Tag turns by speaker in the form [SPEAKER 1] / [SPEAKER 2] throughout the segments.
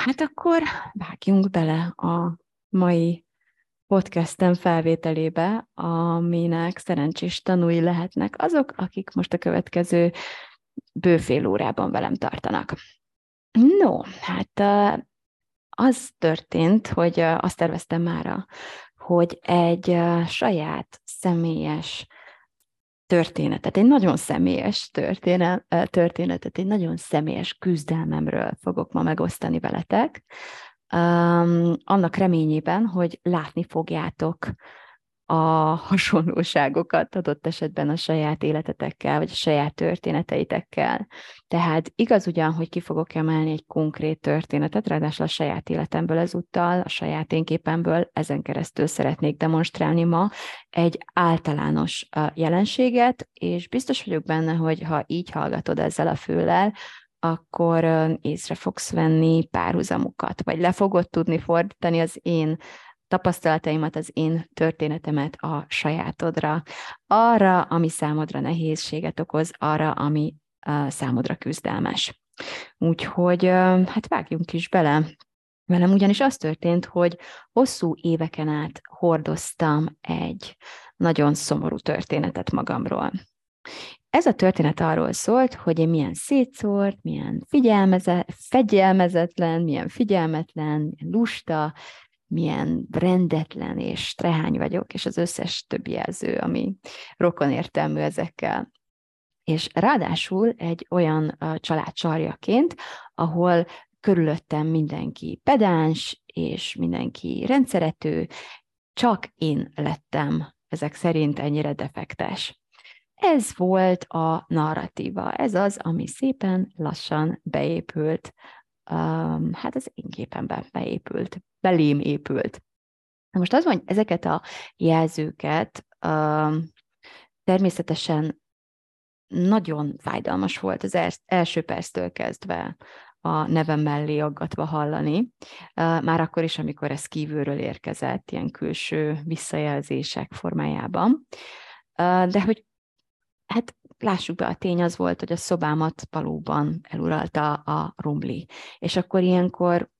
[SPEAKER 1] Hát akkor vágjunk bele a mai podcastem felvételébe, aminek szerencsés tanúi lehetnek azok, akik most a következő bőfél órában velem tartanak. No, hát az történt, hogy azt terveztem már, hogy egy saját személyes történetet, egy nagyon személyes történet, történetet, egy nagyon személyes küzdelmemről fogok ma megosztani veletek, um, annak reményében, hogy látni fogjátok a hasonlóságokat adott esetben a saját életetekkel, vagy a saját történeteitekkel. Tehát igaz ugyan, hogy ki fogok emelni egy konkrét történetet, ráadásul a saját életemből ezúttal, a saját én képemből, ezen keresztül szeretnék demonstrálni ma egy általános jelenséget, és biztos vagyok benne, hogy ha így hallgatod ezzel a füllel, akkor észre fogsz venni párhuzamokat, vagy le fogod tudni fordítani az én tapasztalataimat, az én történetemet a sajátodra, arra, ami számodra nehézséget okoz, arra, ami uh, számodra küzdelmes. Úgyhogy uh, hát vágjunk is bele. Velem ugyanis az történt, hogy hosszú éveken át hordoztam egy nagyon szomorú történetet magamról. Ez a történet arról szólt, hogy én milyen szétszórt, milyen figyelmezet, fegyelmezetlen, milyen figyelmetlen, milyen lusta, milyen rendetlen és trehány vagyok, és az összes többi jelző, ami rokon értelmű ezekkel. És ráadásul egy olyan család csarjaként, ahol körülöttem mindenki pedáns, és mindenki rendszerető, csak én lettem ezek szerint ennyire defektes. Ez volt a narratíva, ez az, ami szépen lassan beépült, um, hát az én képemben beépült, belém épült. Na most az hogy ezeket a jelzőket um, természetesen nagyon fájdalmas volt az első perctől kezdve a nevem mellé aggatva hallani, már akkor is, amikor ez kívülről érkezett, ilyen külső visszajelzések formájában. De hogy hát lássuk be, a tény az volt, hogy a szobámat valóban eluralta a rumli. És akkor ilyenkor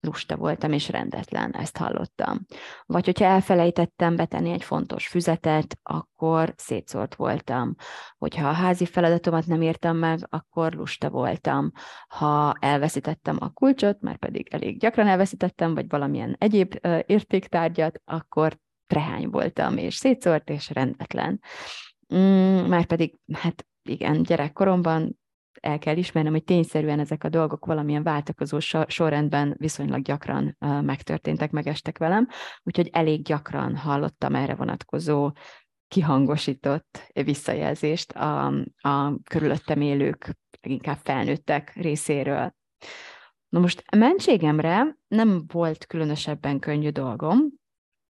[SPEAKER 1] lusta voltam és rendetlen, ezt hallottam. Vagy hogyha elfelejtettem betenni egy fontos füzetet, akkor szétszórt voltam. Hogyha a házi feladatomat nem értem meg, akkor lusta voltam. Ha elveszítettem a kulcsot, már pedig elég gyakran elveszítettem, vagy valamilyen egyéb értéktárgyat, akkor trehány voltam, és szétszórt és rendetlen. Mm, hát igen, gyerekkoromban el kell ismernem, hogy tényszerűen ezek a dolgok valamilyen váltakozó sorrendben viszonylag gyakran megtörténtek, megestek velem, úgyhogy elég gyakran hallottam erre vonatkozó kihangosított visszajelzést a, a körülöttem élők, leginkább felnőttek részéről. Na most mentségemre nem volt különösebben könnyű dolgom,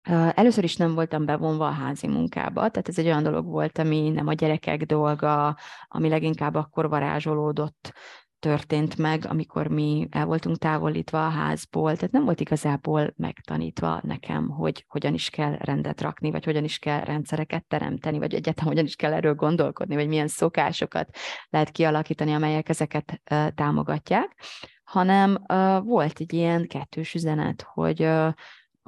[SPEAKER 1] Először is nem voltam bevonva a házi munkába, tehát ez egy olyan dolog volt, ami nem a gyerekek dolga, ami leginkább akkor varázsolódott, történt meg, amikor mi el voltunk távolítva a házból, tehát nem volt igazából megtanítva nekem, hogy hogyan is kell rendet rakni, vagy hogyan is kell rendszereket teremteni, vagy egyáltalán hogyan is kell erről gondolkodni, vagy milyen szokásokat lehet kialakítani, amelyek ezeket támogatják, hanem volt egy ilyen kettős üzenet, hogy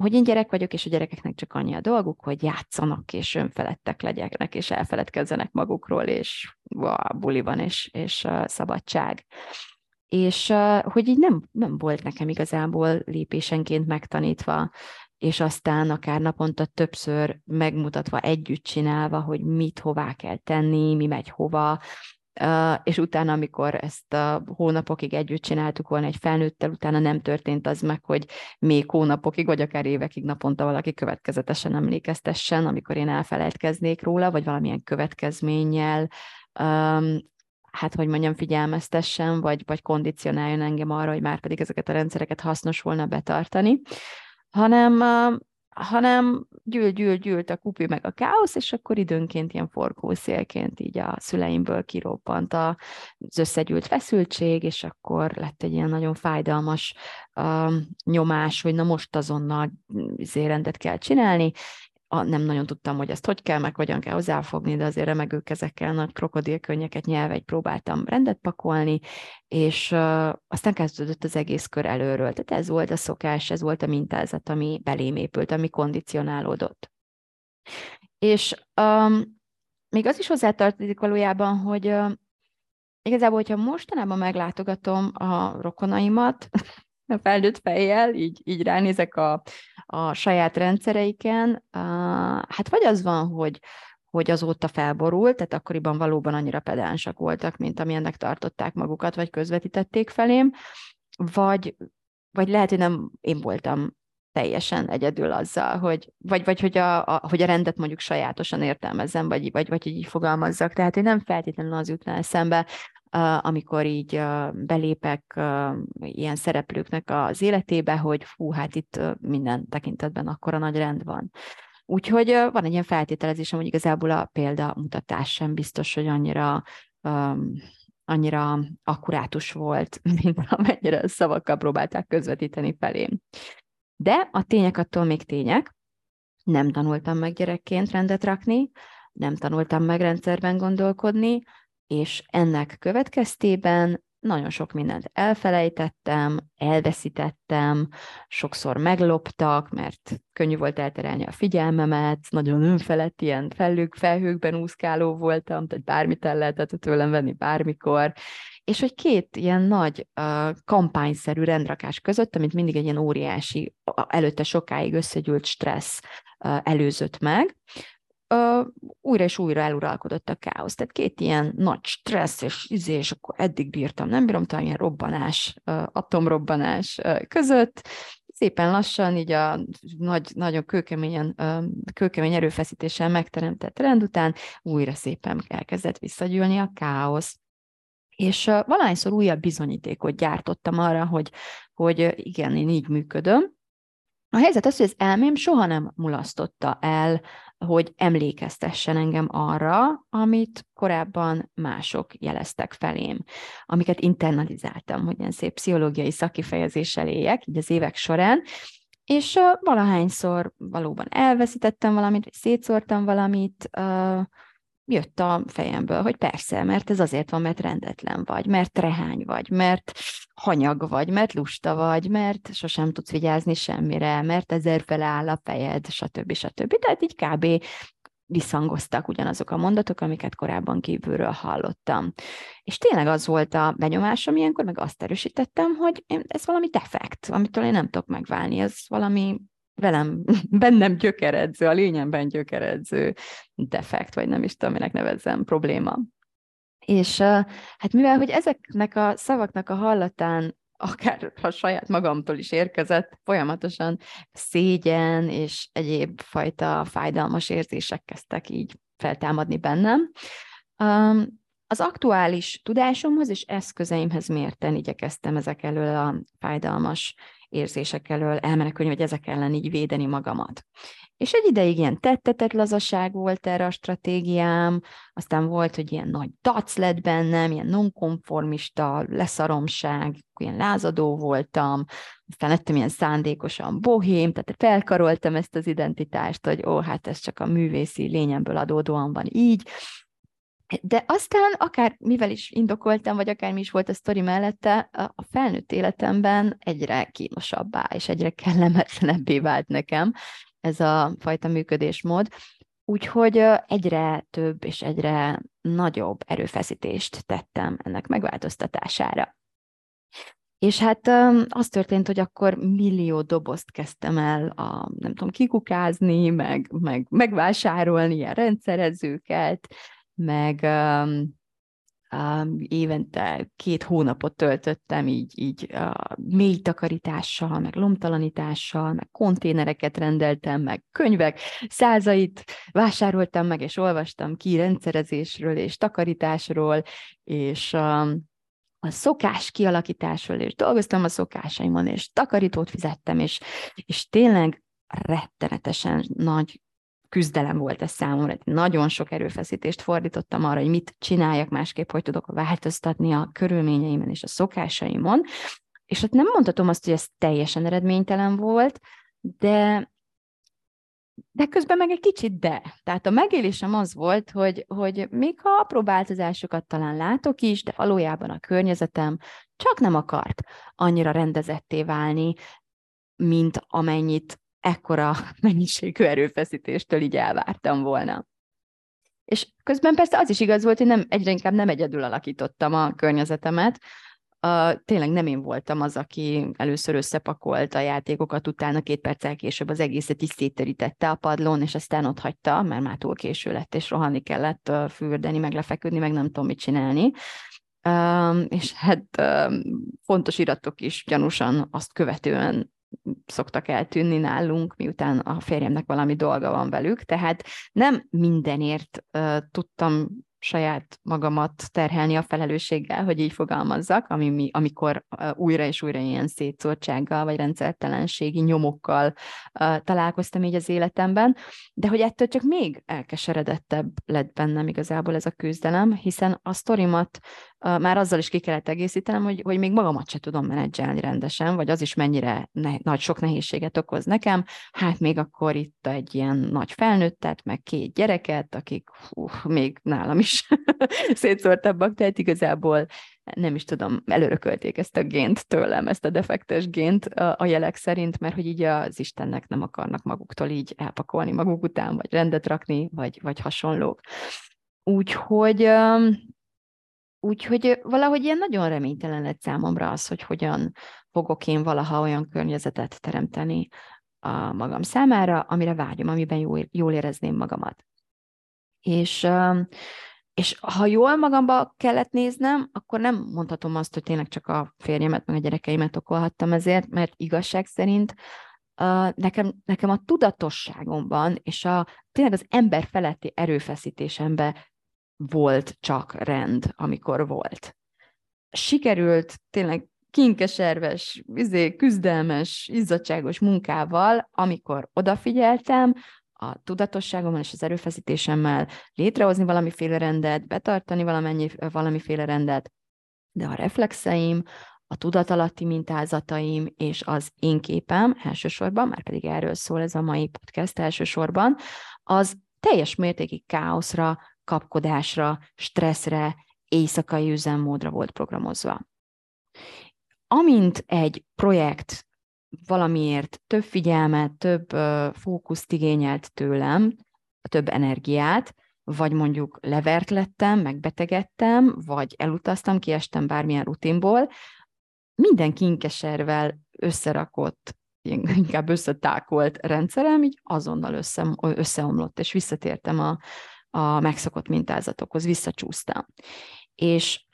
[SPEAKER 1] hogy én gyerek vagyok, és a gyerekeknek csak annyi a dolguk, hogy játszanak, és önfeledtek legyenek, és elfeledkezzenek magukról, és wow, buli van, és, és uh, szabadság. És uh, hogy így nem, nem volt nekem igazából lépésenként megtanítva, és aztán akár naponta többször megmutatva, együtt csinálva, hogy mit hová kell tenni, mi megy hova, és utána, amikor ezt a hónapokig együtt csináltuk volna egy felnőttel, utána nem történt az meg, hogy még hónapokig, vagy akár évekig naponta valaki következetesen emlékeztessen, amikor én elfelejtkeznék róla, vagy valamilyen következménnyel hát hogy mondjam, figyelmeztessen, vagy, vagy kondicionáljon engem arra, hogy már pedig ezeket a rendszereket hasznos volna betartani, hanem hanem gyűlt, gyűlt, gyűlt a kupi meg a káosz, és akkor időnként ilyen forgószélként így a szüleimből kirobbant az összegyűlt feszültség, és akkor lett egy ilyen nagyon fájdalmas uh, nyomás, hogy na most azonnal izé rendet kell csinálni, a, nem nagyon tudtam, hogy ezt hogy kell, meg hogyan kell hozzáfogni, de azért remegő kezekkel nagy krokodilkönnyeket nyelvegy próbáltam rendet pakolni, és uh, aztán kezdődött az egész kör előről. Tehát ez volt a szokás, ez volt a mintázat, ami belém épült, ami kondicionálódott. És um, még az is hozzátartozik valójában, hogy uh, igazából, hogyha mostanában meglátogatom a rokonaimat, a felnőtt fejjel, így, így ránézek a, a saját rendszereiken, hát vagy az van, hogy, hogy azóta felborult, tehát akkoriban valóban annyira pedánsak voltak, mint amilyennek tartották magukat, vagy közvetítették felém, vagy, vagy lehet, hogy nem én voltam teljesen egyedül azzal, hogy, vagy, vagy hogy, a, a, hogy a rendet mondjuk sajátosan értelmezzem, vagy, vagy, vagy hogy így fogalmazzak. Tehát, hogy nem feltétlenül az jutna eszembe, amikor így belépek ilyen szereplőknek az életébe, hogy fú, hát itt minden tekintetben akkora nagy rend van. Úgyhogy van egy ilyen feltételezésem, hogy igazából a példamutatás sem biztos, hogy annyira annyira akkurátus volt, mint amennyire szavakkal próbálták közvetíteni felém. De a tények attól még tények. Nem tanultam meg gyerekként rendet rakni, nem tanultam meg rendszerben gondolkodni, és ennek következtében nagyon sok mindent elfelejtettem, elveszítettem, sokszor megloptak, mert könnyű volt elterelni a figyelmemet, nagyon önfelett, ilyen felhők, felhőkben úszkáló voltam, tehát bármit el lehetett tőlem venni bármikor, és hogy két ilyen nagy uh, kampányszerű rendrakás között, amit mindig egy ilyen óriási, előtte sokáig összegyűlt stressz uh, előzött meg, uh, újra és újra eluralkodott a káosz. Tehát két ilyen nagy stressz és izé, akkor eddig bírtam, nem bírom, talán ilyen robbanás, uh, atomrobbanás uh, között, szépen lassan, így a nagy, nagyon kőkeményen, kőkemény erőfeszítéssel megteremtett rend után újra szépen elkezdett visszagyűlni a káosz. És valahányszor újabb bizonyítékot gyártottam arra, hogy, hogy igen, én így működöm. A helyzet az, hogy az elmém soha nem mulasztotta el hogy emlékeztessen engem arra, amit korábban mások jeleztek felém, amiket internalizáltam, hogy ilyen szép pszichológiai szakifejezéssel éljek, így az évek során, és uh, valahányszor valóban elveszítettem valamit, vagy szétszórtam valamit, uh, jött a fejemből, hogy persze, mert ez azért van, mert rendetlen vagy, mert rehány vagy, mert hanyag vagy, mert lusta vagy, mert sosem tudsz vigyázni semmire, mert ezerfele áll a fejed, stb. stb. Tehát így kb visszhangoztak ugyanazok a mondatok, amiket korábban kívülről hallottam. És tényleg az volt a benyomásom ilyenkor, meg azt erősítettem, hogy ez valami defekt, amitől én nem tudok megválni, ez valami velem, bennem gyökeredző, a lényemben gyökeredző defekt, vagy nem is tudom, minek nevezzem, probléma. És hát mivel, hogy ezeknek a szavaknak a hallatán akár ha saját magamtól is érkezett, folyamatosan szégyen és egyéb fajta fájdalmas érzések kezdtek így feltámadni bennem. Az aktuális tudásomhoz és eszközeimhez mérten igyekeztem ezek elől a fájdalmas érzések elől elmenekülni, vagy ezek ellen így védeni magamat. És egy ideig ilyen tettetett lazaság volt erre a stratégiám, aztán volt, hogy ilyen nagy dac lett bennem, ilyen nonkonformista leszaromság, ilyen lázadó voltam, aztán lettem ilyen szándékosan bohém, tehát felkaroltam ezt az identitást, hogy ó, hát ez csak a művészi lényemből adódóan van így, de aztán akár mivel is indokoltam, vagy akár mi is volt a sztori mellette, a felnőtt életemben egyre kínosabbá és egyre kellemetlenebbé vált nekem ez a fajta működésmód. Úgyhogy egyre több és egyre nagyobb erőfeszítést tettem ennek megváltoztatására. És hát az történt, hogy akkor millió dobozt kezdtem el a, nem tudom, kikukázni, meg, meg megvásárolni ilyen rendszerezőket, meg évente két hónapot töltöttem így, így uh, mély takarítással, meg lomtalanítással, meg konténereket rendeltem, meg könyvek százait vásároltam meg, és olvastam ki rendszerezésről és takarításról, és um, a szokás kialakításról, és dolgoztam a szokásaimon, és takarítót fizettem, és, és tényleg rettenetesen nagy küzdelem volt ez számomra. Nagyon sok erőfeszítést fordítottam arra, hogy mit csináljak másképp, hogy tudok változtatni a körülményeimen és a szokásaimon. És ott nem mondhatom azt, hogy ez teljesen eredménytelen volt, de de közben meg egy kicsit de. Tehát a megélésem az volt, hogy, hogy még ha apró változásokat talán látok is, de valójában a környezetem csak nem akart annyira rendezetté válni, mint amennyit ekkora mennyiségű erőfeszítéstől így elvártam volna. És közben persze az is igaz volt, hogy nem, egyre inkább nem egyedül alakítottam a környezetemet, Uh, tényleg nem én voltam az, aki először összepakolta a játékokat, utána két perccel később az egészet is szétterítette a padlón, és aztán ott hagyta, mert már túl késő lett, és rohanni kellett fürdeni, meg lefeküdni, meg nem tudom mit csinálni. Uh, és hát uh, fontos iratok is gyanúsan azt követően szoktak eltűnni nálunk, miután a férjemnek valami dolga van velük, tehát nem mindenért uh, tudtam saját magamat terhelni a felelősséggel, hogy így fogalmazzak, ami, amikor újra és újra ilyen szétszórtsággal vagy rendszertelenségi nyomokkal uh, találkoztam így az életemben, de hogy ettől csak még elkeseredettebb lett bennem igazából ez a küzdelem, hiszen a sztorimat uh, már azzal is ki kellett egészítenem, hogy, hogy még magamat se tudom menedzselni rendesen, vagy az is mennyire ne, nagy sok nehézséget okoz nekem, hát még akkor itt egy ilyen nagy felnőttet, meg két gyereket, akik hú, még nálam is szétszórtabbak, tehát igazából nem is tudom, előrökölték ezt a gént tőlem, ezt a defektes gént a jelek szerint, mert hogy így az Istennek nem akarnak maguktól így elpakolni maguk után, vagy rendet rakni, vagy, vagy hasonlók. Úgyhogy, úgyhogy valahogy ilyen nagyon reménytelen lett számomra az, hogy hogyan fogok én valaha olyan környezetet teremteni a magam számára, amire vágyom, amiben jól, jól érezném magamat. És és ha jól magamba kellett néznem, akkor nem mondhatom azt, hogy tényleg csak a férjemet, meg a gyerekeimet okolhattam ezért, mert igazság szerint nekem, nekem a tudatosságomban és a tényleg az ember feletti erőfeszítésemben volt csak rend, amikor volt. Sikerült tényleg kinkeserves, izé, küzdelmes, izzadságos munkával, amikor odafigyeltem, a tudatosságommal és az erőfeszítésemmel létrehozni valamiféle rendet, betartani valamennyi, valamiféle rendet, de a reflexeim, a tudatalatti mintázataim és az én képem elsősorban, már pedig erről szól ez a mai podcast elsősorban, az teljes mértékig káoszra, kapkodásra, stresszre, éjszakai üzemmódra volt programozva. Amint egy projekt valamiért több figyelmet, több fókuszt igényelt tőlem, több energiát, vagy mondjuk levert lettem, megbetegedtem, vagy elutaztam, kiestem bármilyen rutinból, minden kinkeservel összerakott, inkább összetákolt rendszerem így azonnal össze, összeomlott, és visszatértem a, a megszokott mintázatokhoz, visszacsúsztam. És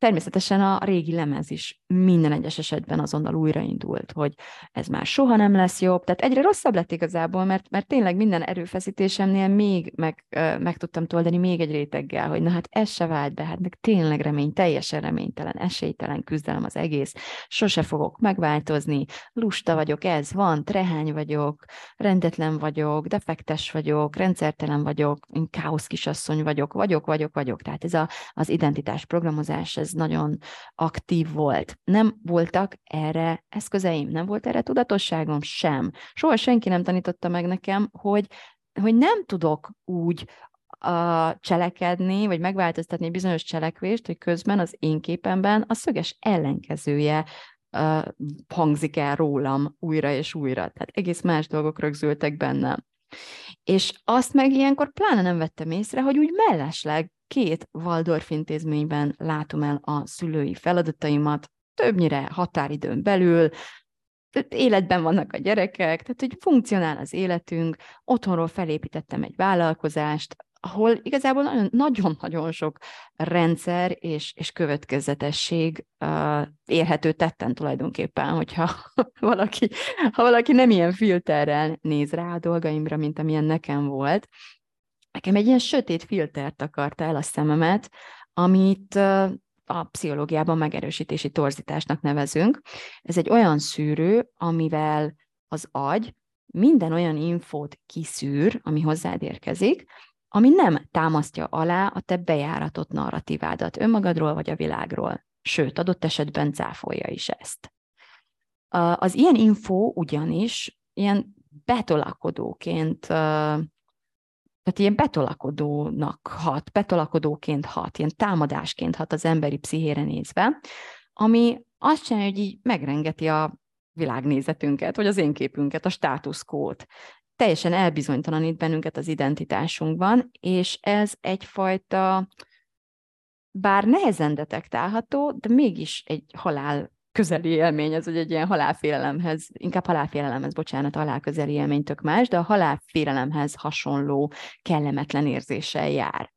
[SPEAKER 1] Természetesen a régi lemez is minden egyes esetben azonnal újraindult, hogy ez már soha nem lesz jobb. Tehát egyre rosszabb lett igazából, mert, mert tényleg minden erőfeszítésemnél még meg, meg tudtam toldani még egy réteggel, hogy na hát ez se vált be, hát meg tényleg remény, teljesen reménytelen, esélytelen küzdelem az egész, sose fogok megváltozni, lusta vagyok, ez van, trehány vagyok, rendetlen vagyok, defektes vagyok, rendszertelen vagyok, én káosz kisasszony vagyok, vagyok, vagyok, vagyok. Tehát ez a, az identitás programozás, ez ez nagyon aktív volt. Nem voltak erre eszközeim, nem volt erre tudatosságom sem. Soha senki nem tanította meg nekem, hogy, hogy nem tudok úgy a cselekedni, vagy megváltoztatni bizonyos cselekvést, hogy közben az én képemben a szöges ellenkezője uh, hangzik el rólam újra és újra. Tehát egész más dolgok rögzültek bennem. És azt meg ilyenkor pláne nem vettem észre, hogy úgy mellesleg két Waldorf intézményben látom el a szülői feladataimat, többnyire határidőn belül, életben vannak a gyerekek, tehát hogy funkcionál az életünk, otthonról felépítettem egy vállalkozást, ahol igazából nagyon-nagyon sok rendszer és, és következetesség uh, érhető tetten tulajdonképpen, hogyha valaki, ha valaki nem ilyen filterrel néz rá a dolgaimra, mint amilyen nekem volt. Nekem egy ilyen sötét filtert akarta el a szememet, amit uh, a pszichológiában megerősítési torzításnak nevezünk. Ez egy olyan szűrő, amivel az agy minden olyan infót kiszűr, ami hozzád érkezik, ami nem támasztja alá a te bejáratott narratívádat önmagadról vagy a világról. Sőt, adott esetben cáfolja is ezt. Az ilyen info ugyanis ilyen betolakodóként, tehát ilyen betolakodónak hat, betolakodóként hat, ilyen támadásként hat az emberi pszihére nézve, ami azt csinálja, hogy így megrengeti a világnézetünket, vagy az én képünket, a státuszkót teljesen elbizonytalanít bennünket az identitásunkban, és ez egyfajta, bár nehezen detektálható, de mégis egy halál közeli élmény, ez hogy egy ilyen halálfélelemhez, inkább halálfélelemhez, bocsánat, halálközeli élmény tök más, de a halálfélelemhez hasonló kellemetlen érzéssel jár.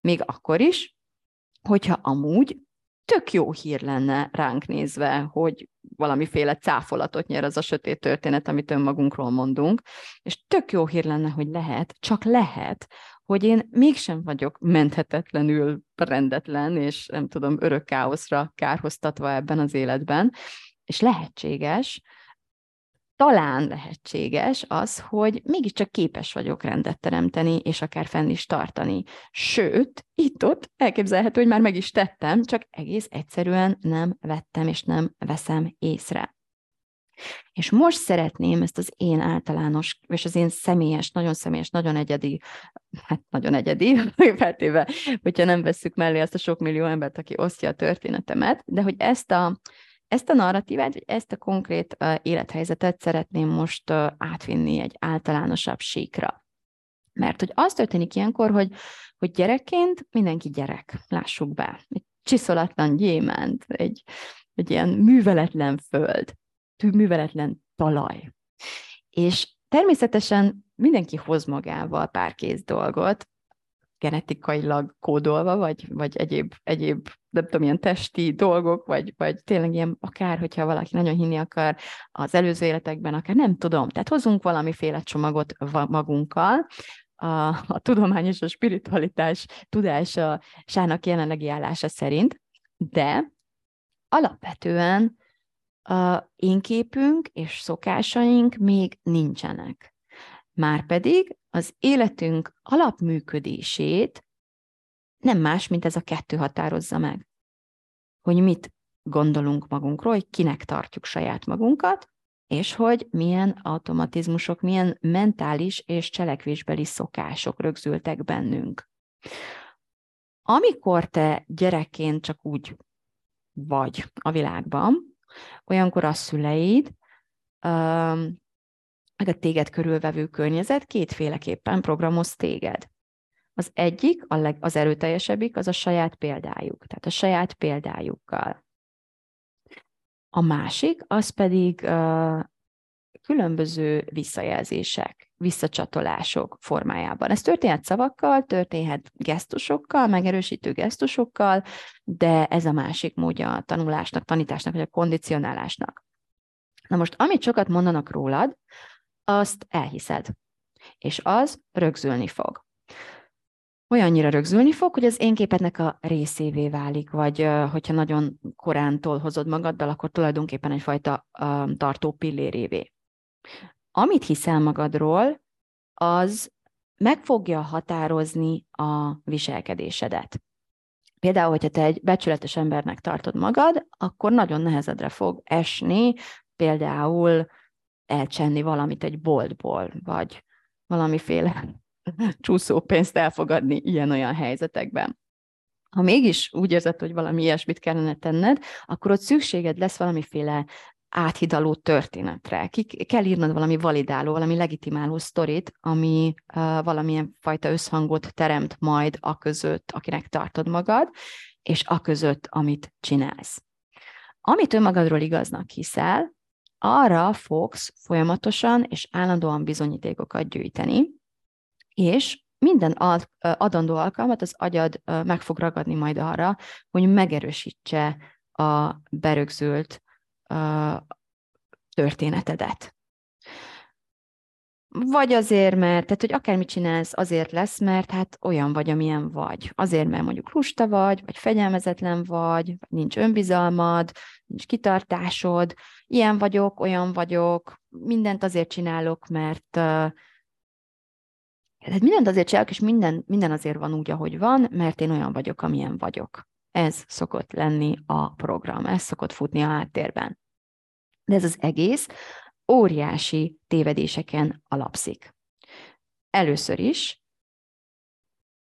[SPEAKER 1] Még akkor is, hogyha amúgy tök jó hír lenne ránk nézve, hogy valamiféle cáfolatot nyer az a sötét történet, amit önmagunkról mondunk, és tök jó hír lenne, hogy lehet, csak lehet, hogy én mégsem vagyok menthetetlenül rendetlen, és nem tudom, örök káoszra kárhoztatva ebben az életben, és lehetséges, talán lehetséges az, hogy mégiscsak képes vagyok rendet teremteni, és akár fenn is tartani. Sőt, itt-ott elképzelhető, hogy már meg is tettem, csak egész egyszerűen nem vettem, és nem veszem észre. És most szeretném ezt az én általános, és az én személyes, nagyon személyes, nagyon egyedi, hát nagyon egyedi, feltéve, hogyha nem vesszük mellé azt a sok millió embert, aki osztja a történetemet, de hogy ezt a, ezt a narratívát, vagy ezt a konkrét élethelyzetet szeretném most átvinni egy általánosabb síkra. Mert hogy az történik ilyenkor, hogy, hogy gyerekként mindenki gyerek, lássuk be. Egy csiszolatlan gyémánt, egy, egy ilyen műveletlen föld, műveletlen talaj. És természetesen mindenki hoz magával pár kéz dolgot, genetikailag kódolva, vagy, vagy egyéb, egyéb, nem tudom, ilyen testi dolgok, vagy, vagy tényleg ilyen akár, hogyha valaki nagyon hinni akar az előző életekben, akár nem tudom. Tehát hozunk valamiféle csomagot magunkkal, a, a tudomány a spiritualitás tudásának jelenlegi állása szerint, de alapvetően a én képünk és szokásaink még nincsenek. Márpedig az életünk alapműködését nem más, mint ez a kettő határozza meg. Hogy mit gondolunk magunkról, hogy kinek tartjuk saját magunkat, és hogy milyen automatizmusok, milyen mentális és cselekvésbeli szokások rögzültek bennünk. Amikor te gyerekként csak úgy vagy a világban, olyankor a szüleid meg a téged körülvevő környezet kétféleképpen programoz téged. Az egyik, a leg, az erőteljesebbik, az a saját példájuk, tehát a saját példájukkal. A másik, az pedig uh, különböző visszajelzések, visszacsatolások formájában. Ez történhet szavakkal, történhet gesztusokkal, megerősítő gesztusokkal, de ez a másik módja a tanulásnak, tanításnak, vagy a kondicionálásnak. Na most, amit sokat mondanak rólad, azt elhiszed. És az rögzülni fog. Olyannyira rögzülni fog, hogy az én képednek a részévé válik, vagy hogyha nagyon korán hozod magaddal, akkor tulajdonképpen egyfajta tartó pillérévé. Amit hiszel magadról, az meg fogja határozni a viselkedésedet. Például, hogyha te egy becsületes embernek tartod magad, akkor nagyon nehezedre fog esni például elcsenni valamit egy boltból, vagy valamiféle csúszópénzt elfogadni ilyen-olyan helyzetekben. Ha mégis úgy érzed, hogy valami ilyesmit kellene tenned, akkor ott szükséged lesz valamiféle áthidaló történetre. Ki kell írnod valami validáló, valami legitimáló sztorit, ami uh, valamilyen fajta összhangot teremt majd a között, akinek tartod magad, és a között, amit csinálsz. Amit önmagadról igaznak hiszel, arra fogsz folyamatosan és állandóan bizonyítékokat gyűjteni, és minden adandó alkalmat az agyad meg fog ragadni majd arra, hogy megerősítse a berögzült történetedet. Vagy azért, mert, tehát, hogy akármit csinálsz, azért lesz, mert hát olyan vagy, amilyen vagy. Azért, mert mondjuk lusta vagy, vagy fegyelmezetlen vagy, vagy nincs önbizalmad, nincs kitartásod, ilyen vagyok, olyan vagyok, mindent azért csinálok, mert tehát mindent azért csinálok, és minden, minden azért van úgy, ahogy van, mert én olyan vagyok, amilyen vagyok. Ez szokott lenni a program, ez szokott futni a háttérben. De ez az egész óriási tévedéseken alapszik. Először is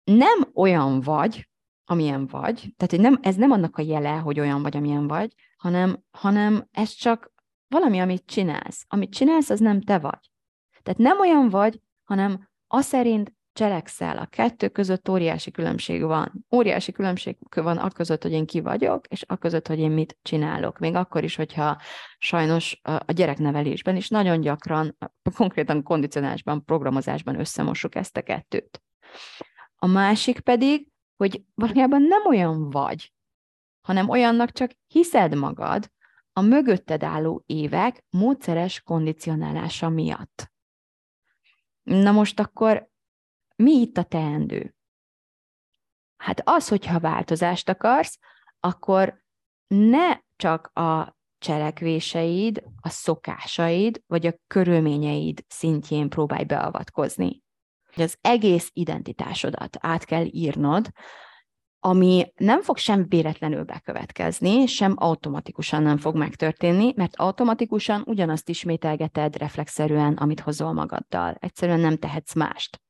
[SPEAKER 1] nem olyan vagy, amilyen vagy, tehát hogy nem, ez nem annak a jele, hogy olyan vagy, amilyen vagy, hanem, hanem ez csak valami, amit csinálsz. Amit csinálsz, az nem te vagy. Tehát nem olyan vagy, hanem az szerint cselekszel. A kettő között óriási különbség van. Óriási különbség van a között, hogy én ki vagyok, és a között, hogy én mit csinálok. Még akkor is, hogyha sajnos a gyereknevelésben is nagyon gyakran, konkrétan kondicionálásban, programozásban összemossuk ezt a kettőt. A másik pedig, hogy valójában nem olyan vagy, hanem olyannak csak hiszed magad a mögötted álló évek módszeres kondicionálása miatt. Na most akkor mi itt a teendő? Hát az, hogyha változást akarsz, akkor ne csak a cselekvéseid, a szokásaid, vagy a körülményeid szintjén próbálj beavatkozni. Az egész identitásodat át kell írnod, ami nem fog sem véletlenül bekövetkezni, sem automatikusan nem fog megtörténni, mert automatikusan ugyanazt ismételgeted reflexzerűen, amit hozol magaddal. Egyszerűen nem tehetsz mást.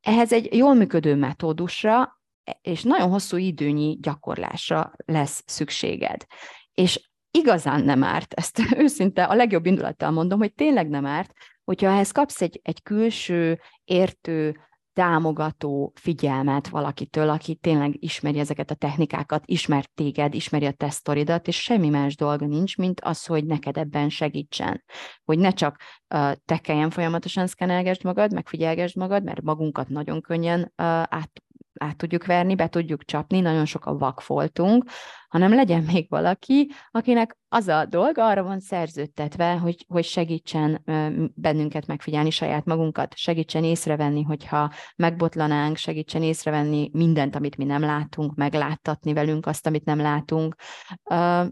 [SPEAKER 1] Ehhez egy jól működő metódusra és nagyon hosszú időnyi gyakorlásra lesz szükséged. És igazán nem árt, ezt őszinte a legjobb indulattal mondom, hogy tényleg nem árt, hogyha ehhez kapsz egy, egy külső, értő, támogató figyelmet valakitől, aki tényleg ismeri ezeket a technikákat, ismer téged, ismeri a tesztoridat, és semmi más dolga nincs, mint az, hogy neked ebben segítsen. Hogy ne csak uh, te kelljen folyamatosan szkenelgesd magad, megfigyelgesd magad, mert magunkat nagyon könnyen uh, át át tudjuk verni, be tudjuk csapni, nagyon sokan vakfoltunk, hanem legyen még valaki, akinek az a dolga arra van szerződtetve, hogy, hogy segítsen bennünket megfigyelni saját magunkat, segítsen észrevenni, hogyha megbotlanánk, segítsen észrevenni mindent, amit mi nem látunk, megláttatni velünk azt, amit nem látunk,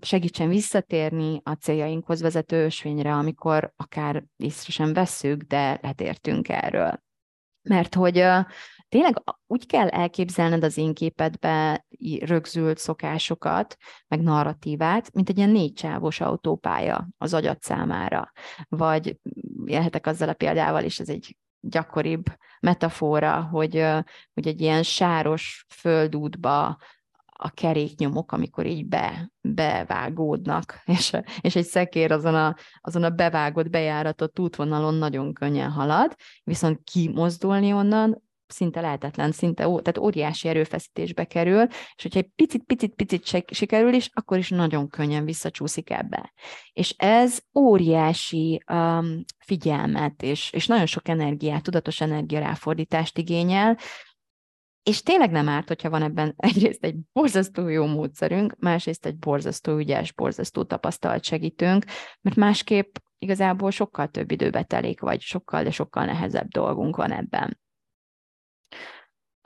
[SPEAKER 1] segítsen visszatérni a céljainkhoz vezető ösvényre, amikor akár észre sem vesszük, de letértünk erről. Mert hogy tényleg úgy kell elképzelned az én képedbe rögzült szokásokat, meg narratívát, mint egy ilyen négy csávos autópálya az agyat számára. Vagy élhetek azzal a példával is, ez egy gyakoribb metafora, hogy, hogy egy ilyen sáros földútba a keréknyomok, amikor így be, bevágódnak, és, és egy szekér azon a, azon a bevágott, bejáratott útvonalon nagyon könnyen halad, viszont kimozdulni onnan szinte lehetetlen, szinte ó, tehát óriási erőfeszítésbe kerül, és hogyha egy picit-picit-picit sikerül is, akkor is nagyon könnyen visszacsúszik ebbe. És ez óriási um, figyelmet, és, és nagyon sok energiát, tudatos energiaráfordítást igényel, és tényleg nem árt, hogyha van ebben egyrészt egy borzasztó jó módszerünk, másrészt egy borzasztó ügyes, borzasztó tapasztalt segítünk, mert másképp igazából sokkal több időbe telik, vagy sokkal, de sokkal nehezebb dolgunk van ebben.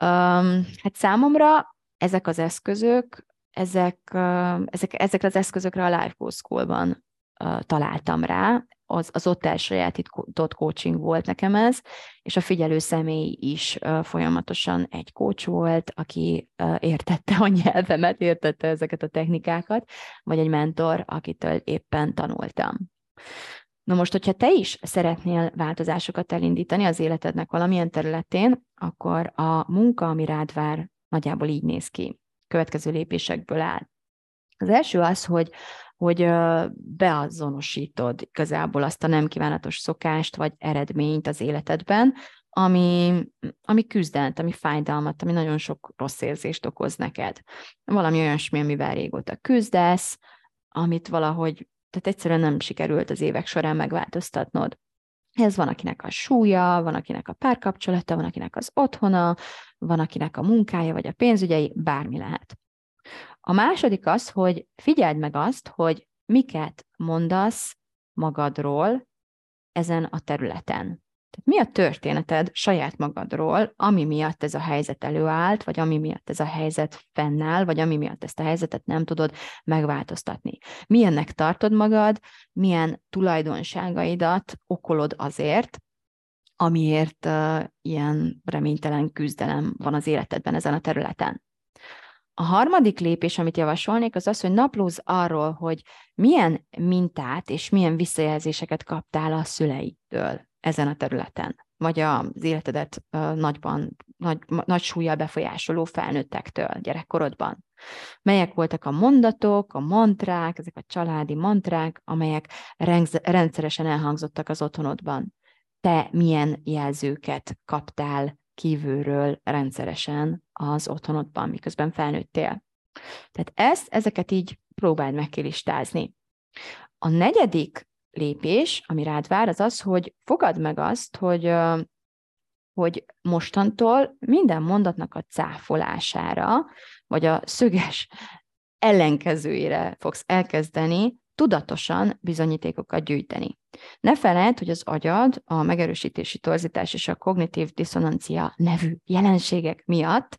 [SPEAKER 1] Um, hát számomra ezek az eszközök, ezek, uh, ezek, ezekre az eszközökre a Life Go School-ban uh, találtam rá, az, az ott elsajátított coaching volt nekem ez, és a figyelő személy is uh, folyamatosan egy coach volt, aki uh, értette a nyelvemet, értette ezeket a technikákat, vagy egy mentor, akitől éppen tanultam. Na most, hogyha te is szeretnél változásokat elindítani az életednek valamilyen területén, akkor a munka, ami rád vár, nagyjából így néz ki. Következő lépésekből áll. Az első az, hogy, hogy beazonosítod igazából azt a nem kívánatos szokást vagy eredményt az életedben, ami, ami küzdelent, ami fájdalmat, ami nagyon sok rossz érzést okoz neked. Valami olyasmi, amivel régóta küzdesz, amit valahogy tehát egyszerűen nem sikerült az évek során megváltoztatnod. Ez van, akinek a súlya, van, akinek a párkapcsolata, van, akinek az otthona, van, akinek a munkája, vagy a pénzügyei, bármi lehet. A második az, hogy figyeld meg azt, hogy miket mondasz magadról ezen a területen. Mi a történeted saját magadról, ami miatt ez a helyzet előállt, vagy ami miatt ez a helyzet fennáll, vagy ami miatt ezt a helyzetet nem tudod megváltoztatni. Milyennek tartod magad, milyen tulajdonságaidat okolod azért, amiért uh, ilyen reménytelen küzdelem van az életedben ezen a területen. A harmadik lépés, amit javasolnék, az az, hogy naplóz arról, hogy milyen mintát és milyen visszajelzéseket kaptál a szüleidtől ezen a területen, vagy az életedet nagyban, nagy, nagy súlyjal befolyásoló felnőttektől gyerekkorodban. Melyek voltak a mondatok, a mantrák, ezek a családi mantrák, amelyek rendszeresen elhangzottak az otthonodban. Te milyen jelzőket kaptál kívülről rendszeresen az otthonodban, miközben felnőttél. Tehát ezt, ezeket így próbáld meg kilistázni. A negyedik lépés, ami rád vár, az az, hogy fogad meg azt, hogy, hogy mostantól minden mondatnak a cáfolására, vagy a szöges ellenkezőjére fogsz elkezdeni tudatosan bizonyítékokat gyűjteni. Ne feled, hogy az agyad a megerősítési torzítás és a kognitív diszonancia nevű jelenségek miatt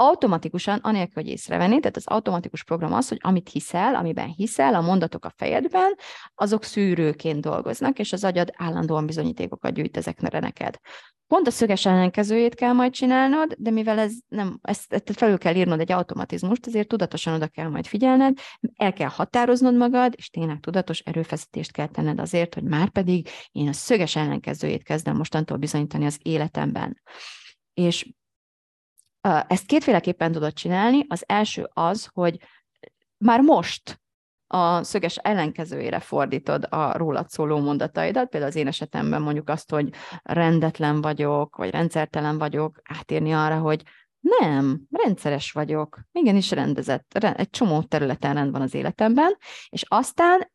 [SPEAKER 1] automatikusan, anélkül, hogy észrevenni, tehát az automatikus program az, hogy amit hiszel, amiben hiszel, a mondatok a fejedben, azok szűrőként dolgoznak, és az agyad állandóan bizonyítékokat gyűjt ezekre neked. Pont a szöges ellenkezőjét kell majd csinálnod, de mivel ez nem, ezt, ezt felül kell írnod egy automatizmust, ezért tudatosan oda kell majd figyelned, el kell határoznod magad, és tényleg tudatos erőfeszítést kell tenned azért, hogy már pedig én a szöges ellenkezőjét kezdem mostantól bizonyítani az életemben. És ezt kétféleképpen tudod csinálni. Az első az, hogy már most a szöges ellenkezőjére fordítod a rólad szóló mondataidat, például az én esetemben mondjuk azt, hogy rendetlen vagyok, vagy rendszertelen vagyok, átírni arra, hogy nem, rendszeres vagyok, igenis rendezett, egy csomó területen rend van az életemben, és aztán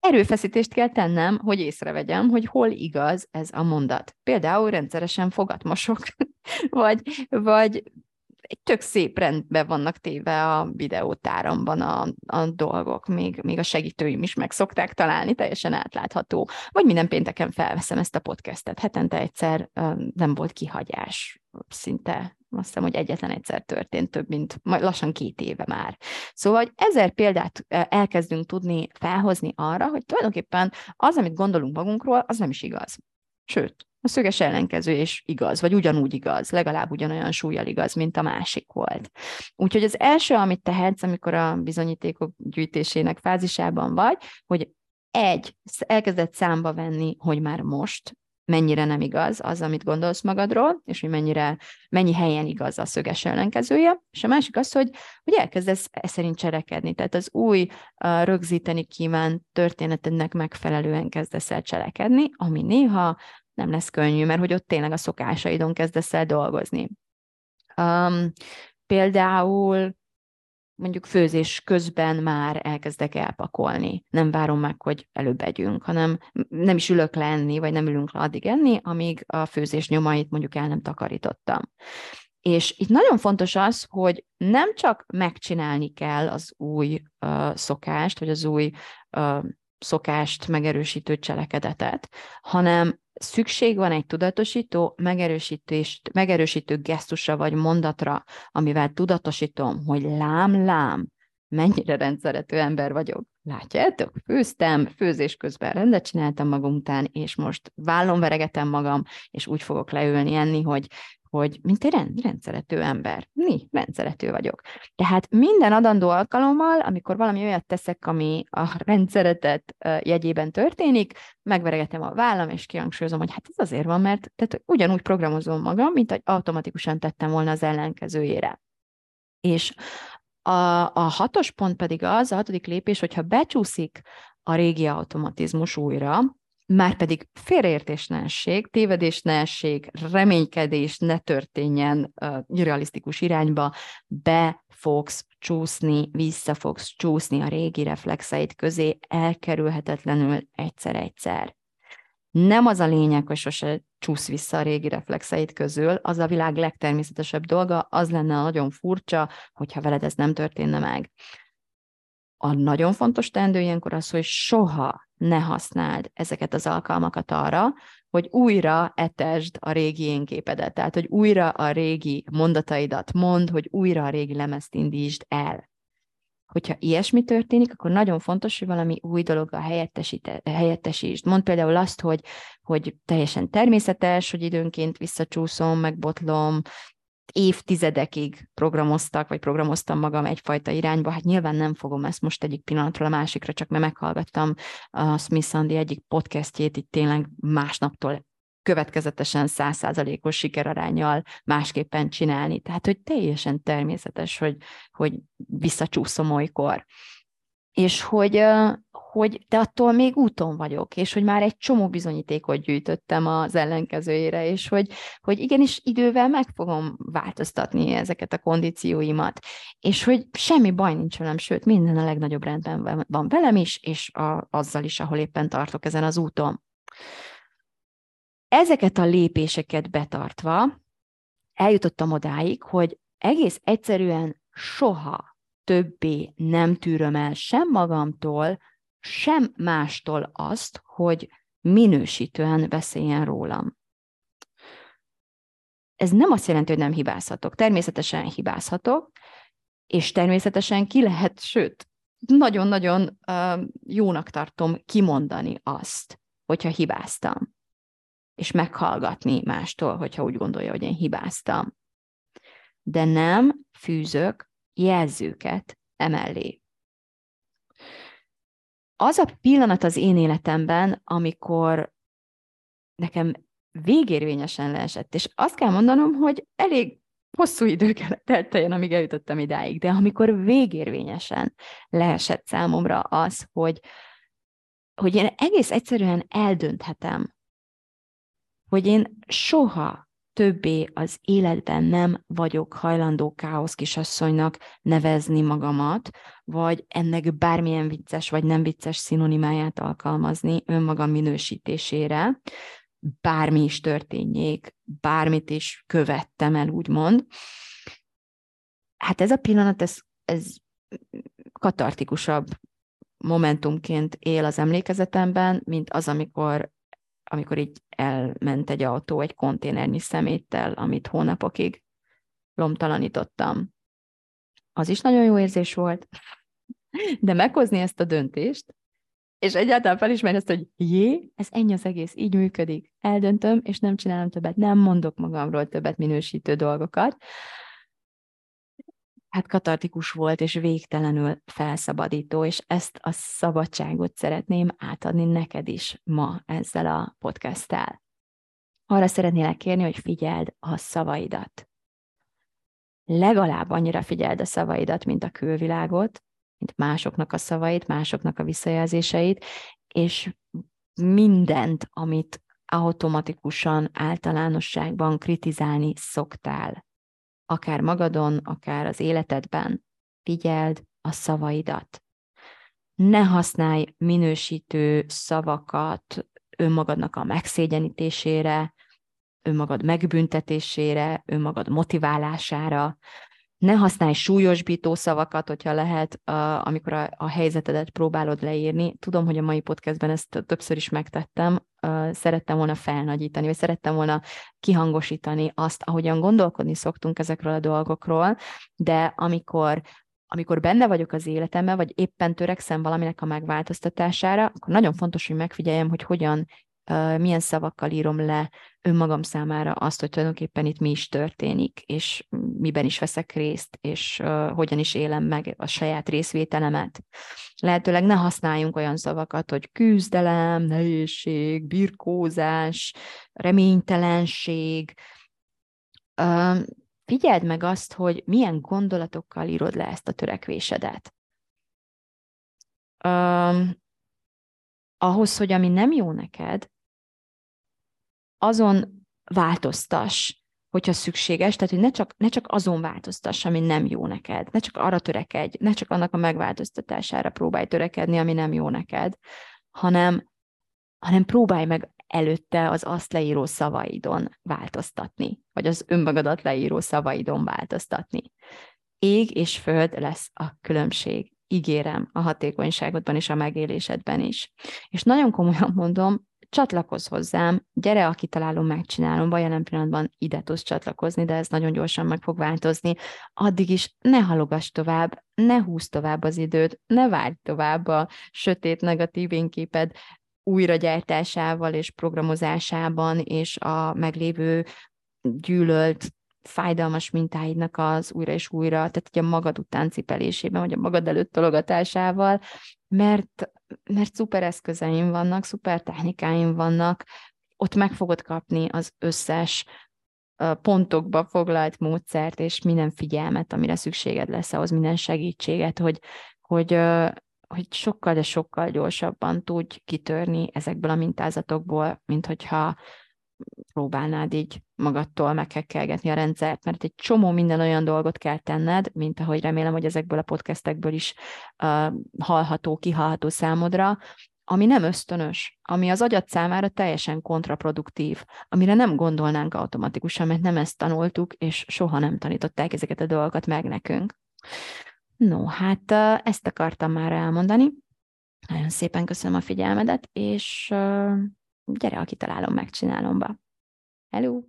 [SPEAKER 1] erőfeszítést kell tennem, hogy észrevegyem, hogy hol igaz ez a mondat. Például rendszeresen fogatmosok, vagy, vagy egy tök szép rendben vannak téve a videótáramban a, a dolgok, még, még a segítőim is meg szokták találni, teljesen átlátható. Vagy minden pénteken felveszem ezt a podcastet. Hetente egyszer nem volt kihagyás, szinte azt hiszem, hogy egyetlen egyszer történt több, mint majd lassan két éve már. Szóval, hogy ezer példát elkezdünk tudni felhozni arra, hogy tulajdonképpen az, amit gondolunk magunkról, az nem is igaz. Sőt, a szöges ellenkező és igaz, vagy ugyanúgy igaz, legalább ugyanolyan súlyjal igaz, mint a másik volt. Úgyhogy az első, amit tehetsz, amikor a bizonyítékok gyűjtésének fázisában vagy, hogy egy, elkezdett számba venni, hogy már most mennyire nem igaz az, amit gondolsz magadról, és hogy mennyire, mennyi helyen igaz a szöges ellenkezője, és a másik az, hogy, hogy elkezdesz e szerint cselekedni, tehát az új uh, rögzíteni kívánt történetednek megfelelően kezdesz el cselekedni, ami néha nem lesz könnyű, mert hogy ott tényleg a szokásaidon kezdesz el dolgozni. Um, például mondjuk főzés közben már elkezdek elpakolni. Nem várom meg, hogy előbb együnk, hanem nem is ülök le enni, vagy nem ülünk le addig enni, amíg a főzés nyomait mondjuk el nem takarítottam. És itt nagyon fontos az, hogy nem csak megcsinálni kell az új uh, szokást, vagy az új uh, szokást megerősítő cselekedetet, hanem szükség van egy tudatosító, megerősítést, megerősítő gesztusra vagy mondatra, amivel tudatosítom, hogy lám, lám, mennyire rendszerető ember vagyok. Látjátok? Főztem, főzés közben rendet csináltam magam után, és most vállon veregetem magam, és úgy fogok leülni enni, hogy hogy mint egy rend, rendszerető ember. Mi? Rendszerető vagyok. Tehát minden adandó alkalommal, amikor valami olyat teszek, ami a rendszeretet jegyében történik, megveregetem a vállam, és kihangsúlyozom, hogy hát ez azért van, mert tehát ugyanúgy programozom magam, mint hogy automatikusan tettem volna az ellenkezőjére. És a, a hatos pont pedig az, a hatodik lépés, hogyha becsúszik a régi automatizmus újra, már pedig félreértésnesség, tévedésnesség, reménykedés ne történjen uh, irrealisztikus irányba, be fogsz csúszni, vissza fogsz csúszni a régi reflexeid közé, elkerülhetetlenül egyszer-egyszer. Nem az a lényeg, hogy sose csúsz vissza a régi reflexeid közül, az a világ legtermészetesebb dolga, az lenne nagyon furcsa, hogyha veled ez nem történne meg. A nagyon fontos teendő ilyenkor az, hogy soha ne használd ezeket az alkalmakat arra, hogy újra etesd a régi énképedet, tehát hogy újra a régi mondataidat mond, hogy újra a régi lemezt indítsd el. Hogyha ilyesmi történik, akkor nagyon fontos, hogy valami új dologgal helyettesítsd. Mond például azt, hogy, hogy teljesen természetes, hogy időnként visszacsúszom, megbotlom, évtizedekig programoztak, vagy programoztam magam egyfajta irányba, hát nyilván nem fogom ezt most egyik pillanatról a másikra, csak mert meghallgattam a Smith Sandy egyik podcastjét, itt tényleg másnaptól következetesen százszázalékos sikerarányjal másképpen csinálni. Tehát, hogy teljesen természetes, hogy, hogy visszacsúszom olykor. És hogy, hogy de attól még úton vagyok, és hogy már egy csomó bizonyítékot gyűjtöttem az ellenkezőjére, és hogy, hogy igenis idővel meg fogom változtatni ezeket a kondícióimat, és hogy semmi baj nincs velem, sőt, minden a legnagyobb rendben van velem is, és a, azzal is, ahol éppen tartok ezen az úton. Ezeket a lépéseket betartva eljutottam odáig, hogy egész egyszerűen soha többé nem tűröm el sem magamtól, sem mástól azt, hogy minősítően beszéljen rólam. Ez nem azt jelenti, hogy nem hibázhatok. Természetesen hibázhatok, és természetesen ki lehet, sőt, nagyon-nagyon uh, jónak tartom kimondani azt, hogyha hibáztam, és meghallgatni mástól, hogyha úgy gondolja, hogy én hibáztam. De nem fűzök jelzőket emellé. Az a pillanat az én életemben, amikor nekem végérvényesen leesett, és azt kell mondanom, hogy elég hosszú idő kellett elteljen, amíg eljutottam idáig, de amikor végérvényesen leesett számomra az, hogy, hogy én egész egyszerűen eldönthetem, hogy én soha többé az életben nem vagyok hajlandó káosz kisasszonynak nevezni magamat, vagy ennek bármilyen vicces vagy nem vicces szinonimáját alkalmazni önmagam minősítésére, bármi is történjék, bármit is követtem el, úgymond. Hát ez a pillanat, ez, ez katartikusabb momentumként él az emlékezetemben, mint az, amikor amikor így elment egy autó egy konténernyi szeméttel, amit hónapokig lomtalanítottam. Az is nagyon jó érzés volt, de meghozni ezt a döntést, és egyáltalán felismerni azt, hogy jé, ez ennyi az egész, így működik. Eldöntöm, és nem csinálom többet, nem mondok magamról többet minősítő dolgokat, hát katartikus volt, és végtelenül felszabadító, és ezt a szabadságot szeretném átadni neked is ma ezzel a podcasttel. Arra szeretnélek kérni, hogy figyeld a szavaidat. Legalább annyira figyeld a szavaidat, mint a külvilágot, mint másoknak a szavait, másoknak a visszajelzéseit, és mindent, amit automatikusan, általánosságban kritizálni szoktál akár magadon, akár az életedben, figyeld a szavaidat. Ne használj minősítő szavakat önmagadnak a megszégyenítésére, önmagad megbüntetésére, önmagad motiválására, ne használj súlyosbító szavakat, hogyha lehet, amikor a, helyzetedet próbálod leírni. Tudom, hogy a mai podcastben ezt többször is megtettem, szerettem volna felnagyítani, vagy szerettem volna kihangosítani azt, ahogyan gondolkodni szoktunk ezekről a dolgokról, de amikor amikor benne vagyok az életemben, vagy éppen törekszem valaminek a megváltoztatására, akkor nagyon fontos, hogy megfigyeljem, hogy hogyan milyen szavakkal írom le önmagam számára azt, hogy tulajdonképpen itt mi is történik, és miben is veszek részt, és hogyan is élem meg a saját részvételemet. Lehetőleg ne használjunk olyan szavakat, hogy küzdelem, nehézség, birkózás, reménytelenség. Figyeld meg azt, hogy milyen gondolatokkal írod le ezt a törekvésedet. ahhoz, hogy ami nem jó neked, azon változtass, hogyha szükséges, tehát hogy ne csak, ne csak azon változtass, ami nem jó neked, ne csak arra törekedj, ne csak annak a megváltoztatására próbálj törekedni, ami nem jó neked, hanem, hanem próbálj meg előtte az azt leíró szavaidon változtatni, vagy az önmagadat leíró szavaidon változtatni. Ég és föld lesz a különbség. Ígérem a hatékonyságodban és a megélésedben is. És nagyon komolyan mondom, csatlakozz hozzám, gyere a kitalálom, megcsinálom, vagy jelen pillanatban ide tudsz csatlakozni, de ez nagyon gyorsan meg fog változni. Addig is ne halogass tovább, ne húz tovább az időt, ne várj tovább a sötét, negatív énképed újragyártásával és programozásában, és a meglévő gyűlölt fájdalmas mintáidnak az újra és újra, tehát ugye a magad után cipelésében, vagy a magad előtt tologatásával, mert, mert szuper eszközeim vannak, szuper technikáim vannak, ott meg fogod kapni az összes pontokba foglalt módszert, és minden figyelmet, amire szükséged lesz ahhoz, minden segítséget, hogy, hogy, hogy sokkal, de sokkal gyorsabban tudj kitörni ezekből a mintázatokból, mint hogyha próbálnád így magadtól meghekkelgetni a rendszert, mert egy csomó minden olyan dolgot kell tenned, mint ahogy remélem, hogy ezekből a podcastekből is uh, hallható, kihallható számodra, ami nem ösztönös, ami az agyat számára teljesen kontraproduktív, amire nem gondolnánk automatikusan, mert nem ezt tanultuk, és soha nem tanították ezeket a dolgokat meg nekünk. No, hát ezt akartam már elmondani. Nagyon szépen köszönöm a figyelmedet, és gyere, aki találom, megcsinálom be. Hello!